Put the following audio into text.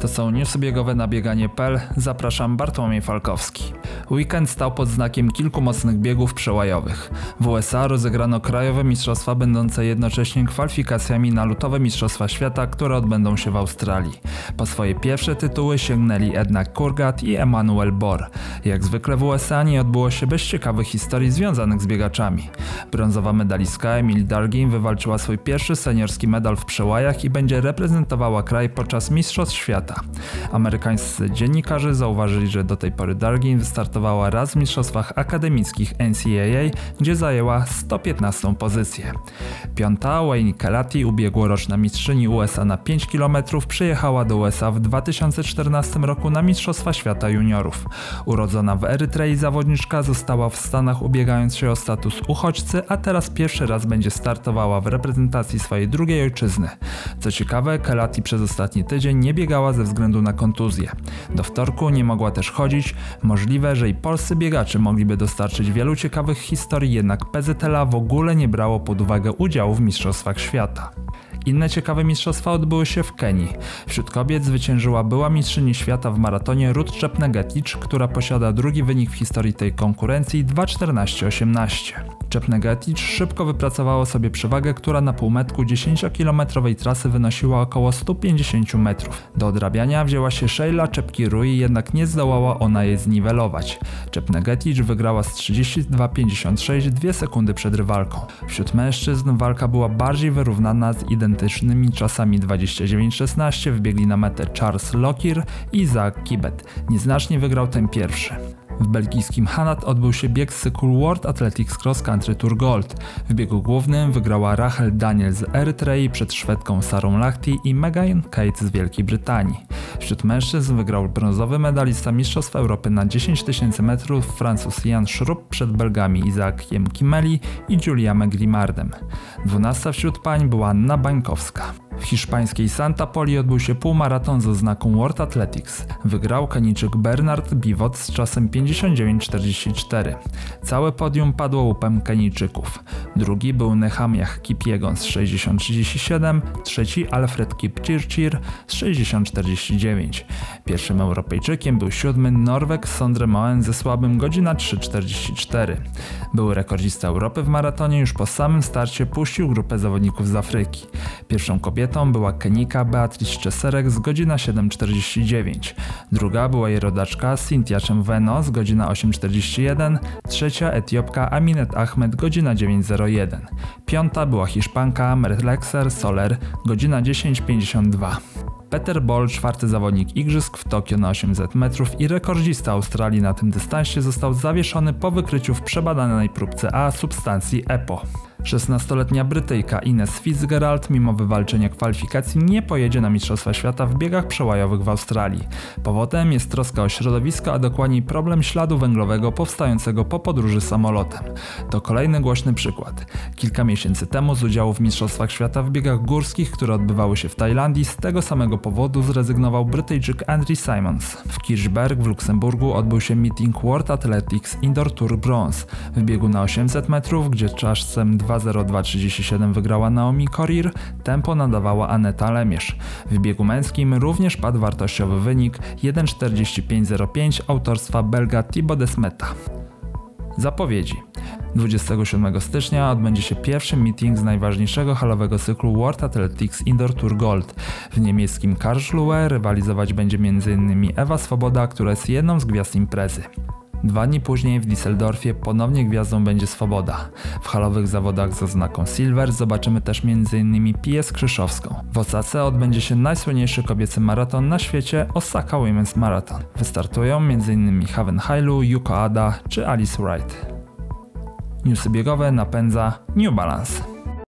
To są newsy biegowe na bieganie.pl. Zapraszam Bartłomiej Falkowski. Weekend stał pod znakiem kilku mocnych biegów przełajowych. W USA rozegrano krajowe mistrzostwa będące jednocześnie kwalifikacjami na lutowe Mistrzostwa Świata, które odbędą się w Australii. Po swoje pierwsze tytuły sięgnęli jednak Kurgat i Emmanuel Bor. Jak zwykle w USA nie odbyło się bez ciekawych historii związanych z biegaczami. Brązowa medalistka Emil Dargin wywalczyła swój pierwszy seniorski medal w przełajach i będzie reprezentowała kraj podczas Mistrzostw Świata. Amerykańscy dziennikarze zauważyli, że do tej pory Dargin wystartowała raz w mistrzostwach akademickich NCAA, gdzie zajęła 115 pozycję. Piąta Wayne Kelati, ubiegłoroczna mistrzyni USA na 5 km, przyjechała do USA w 2014 roku na Mistrzostwa Świata Juniorów. Urodzona w Erytrei zawodniczka została w Stanach ubiegając się o status uchodźcy, a teraz pierwszy raz będzie startowała w reprezentacji swojej drugiej ojczyzny. Co ciekawe, Kelati przez ostatni tydzień nie biegała ze względu na kontuzję. Do wtorku nie mogła też chodzić, możliwe, że i polscy biegacze mogliby dostarczyć wielu ciekawych historii, jednak PZLA w ogóle nie brało pod uwagę udziału w Mistrzostwach Świata. Inne ciekawe mistrzostwa odbyły się w Kenii. Wśród kobiet zwyciężyła była mistrzyni świata w maratonie Ruth Czepnegetic, która posiada drugi wynik w historii tej konkurencji 2.14.18. Czepnegetic szybko wypracowała sobie przewagę, która na półmetku 10-kilometrowej trasy wynosiła około 150 metrów. Do odrabiania wzięła się Sheila Czepkirui, jednak nie zdołała ona jej zniwelować. Czepnegetic wygrała z 32.56 2 sekundy przed rywalką. Wśród mężczyzn walka była bardziej wyrównana z identycznymi czasami 29.16 wbiegli na metę Charles Lockyer i Zach Kibet. Nieznacznie wygrał ten pierwszy. W belgijskim Hanat odbył się bieg z cyklu World Athletics Cross Country Tour Gold. W biegu głównym wygrała Rachel Daniel z Erytrei przed Szwedką Sarą Lahti i Megan Kate z Wielkiej Brytanii. Wśród mężczyzn wygrał brązowy medalista Mistrzostw Europy na 10 tysięcy metrów Francuz Jan Schrupp przed Belgami Izaakiem Kimeli i Julia Meglimardem. Dwunasta wśród pań była Anna Bańkowska. W hiszpańskiej Santa Poli odbył się półmaraton ze znaką World Athletics. Wygrał Kenijczyk Bernard Bivot z czasem 59.44. Całe podium padło łupem Kenijczyków. Drugi był Nehamiah Kipiegon z 60.37, trzeci Alfred Kipchirchir z 60.49. Pierwszym Europejczykiem był siódmy Norweg Sondre Moen ze słabym godzina 3.44. Był rekordzista Europy w maratonie już po samym starcie puścił grupę zawodników z Afryki. Pierwszą kobietą była Kenika Beatrice Czeserek z godzina 7.49. Druga była jej rodaczka Cynthia Czemweno z godzina 8.41. Trzecia Etiopka Aminet Ahmed godzina 9.01. Piąta była Hiszpanka Merlexer Soler godzina 10.52. Peter Boll, czwarty zawodnik igrzysk w Tokio na 800 metrów i rekordzista Australii na tym dystansie został zawieszony po wykryciu w przebadanej próbce A substancji EPO. 16-letnia Brytyjka Ines Fitzgerald mimo wywalczenia kwalifikacji nie pojedzie na Mistrzostwa Świata w biegach przełajowych w Australii. Powodem jest troska o środowisko, a dokładniej problem śladu węglowego powstającego po podróży samolotem. To kolejny głośny przykład. Kilka miesięcy temu z udziału w Mistrzostwach Świata w biegach górskich, które odbywały się w Tajlandii, z tego samego powodu zrezygnował Brytyjczyk Andrew Simons. W Kirchberg w Luksemburgu odbył się meeting World Athletics Indoor Tour Bronze. W biegu na 800 metrów, gdzie czasem 2.02.37 wygrała Naomi Korir, tempo nadawała Aneta Lemierz. W biegu męskim również padł wartościowy wynik 1.45.05 autorstwa Belga Thibaut Desmeta. Zapowiedzi. 27 stycznia odbędzie się pierwszy meeting z najważniejszego halowego cyklu World Athletics Indoor Tour Gold. W niemieckim Karlsruhe rywalizować będzie m.in. Ewa Swoboda, która jest jedną z gwiazd imprezy. Dwa dni później w Düsseldorfie ponownie gwiazdą będzie Swoboda. W halowych zawodach z oznaką Silver zobaczymy też m.in. Piję Krzyszowską. W Osace odbędzie się najsłynniejszy kobiecy maraton na świecie Osaka Women's Marathon. Wystartują m.in. Haven Hailu, Yuko Ada czy Alice Wright. Newsy biegowe napędza New Balance.